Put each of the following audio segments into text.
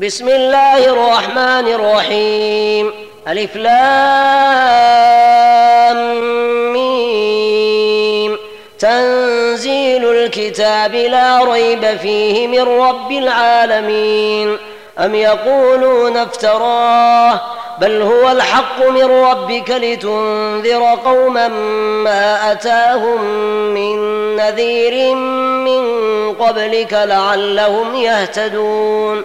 بسم الله الرحمن الرحيم ألف لام ميم تنزيل الكتاب لا ريب فيه من رب العالمين أم يقولون افتراه بل هو الحق من ربك لتنذر قوما ما أتاهم من نذير من قبلك لعلهم يهتدون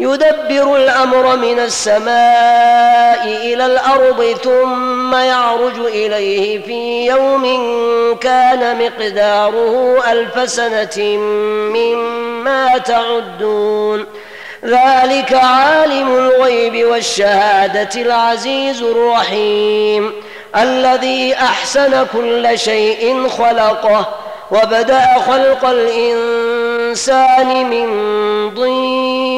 يدبر الأمر من السماء إلى الأرض ثم يعرج إليه في يوم كان مقداره ألف سنة مما تعدون. ذلك عالم الغيب والشهادة العزيز الرحيم. الذي أحسن كل شيء خلقه وبدأ خلق الإنسان من ضين.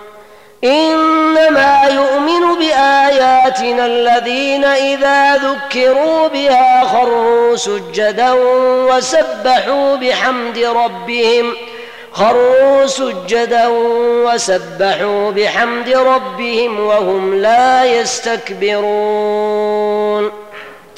إنما يؤمن بآياتنا الذين إذا ذكروا بها خروا سجدا وسبحوا بحمد ربهم خروا سجدا وسبحوا بحمد ربهم وهم لا يستكبرون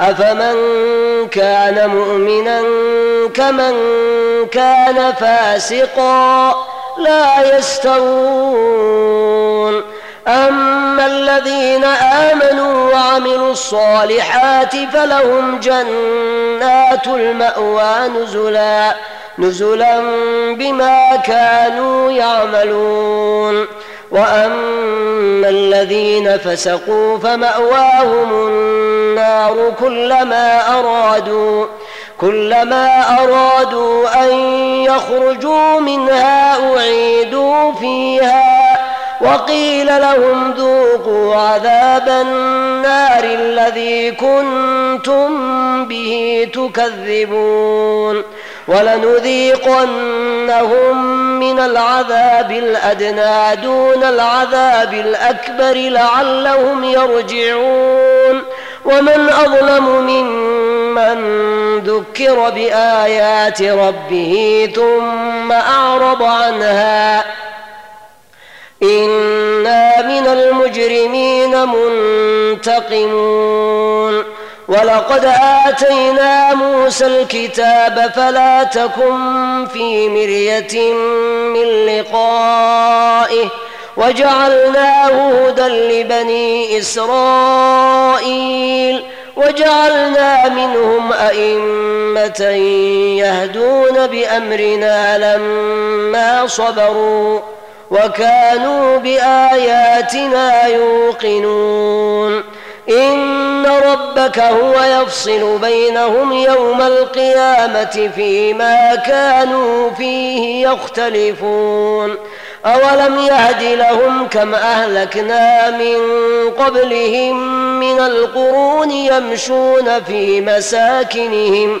أفمن كان مؤمنا كمن كان فاسقا لا يستوون. أما الذين آمنوا وعملوا الصالحات فلهم جنات المأوى نزلا نزلا بما كانوا يعملون. وأما الذين فسقوا فمأواهم النار كلما أرادوا كلما أرادوا أن يخرجوا منها أعيدوا فيها وقيل لهم ذوقوا عذاب النار الذي كنتم به تكذبون ولنذيقنهم من العذاب الأدنى دون العذاب الأكبر لعلهم يرجعون ومن أظلم ممن من ذكر بآيات ربه ثم أعرض عنها إنا من المجرمين منتقمون. ولقد آتينا موسى الكتاب فلا تكن في مرية من لقائه. وجعلناه هدى لبني إسرائيل. وجعلنا منهم أئمة يهدون بأمرنا لما صبروا. وكانوا بآياتنا يوقنون. إن ربك هو يفصل بينهم يوم القيامة فيما كانوا فيه يختلفون. أولم يهد لهم كم أهلكنا من قبلهم من القرون يمشون في مساكنهم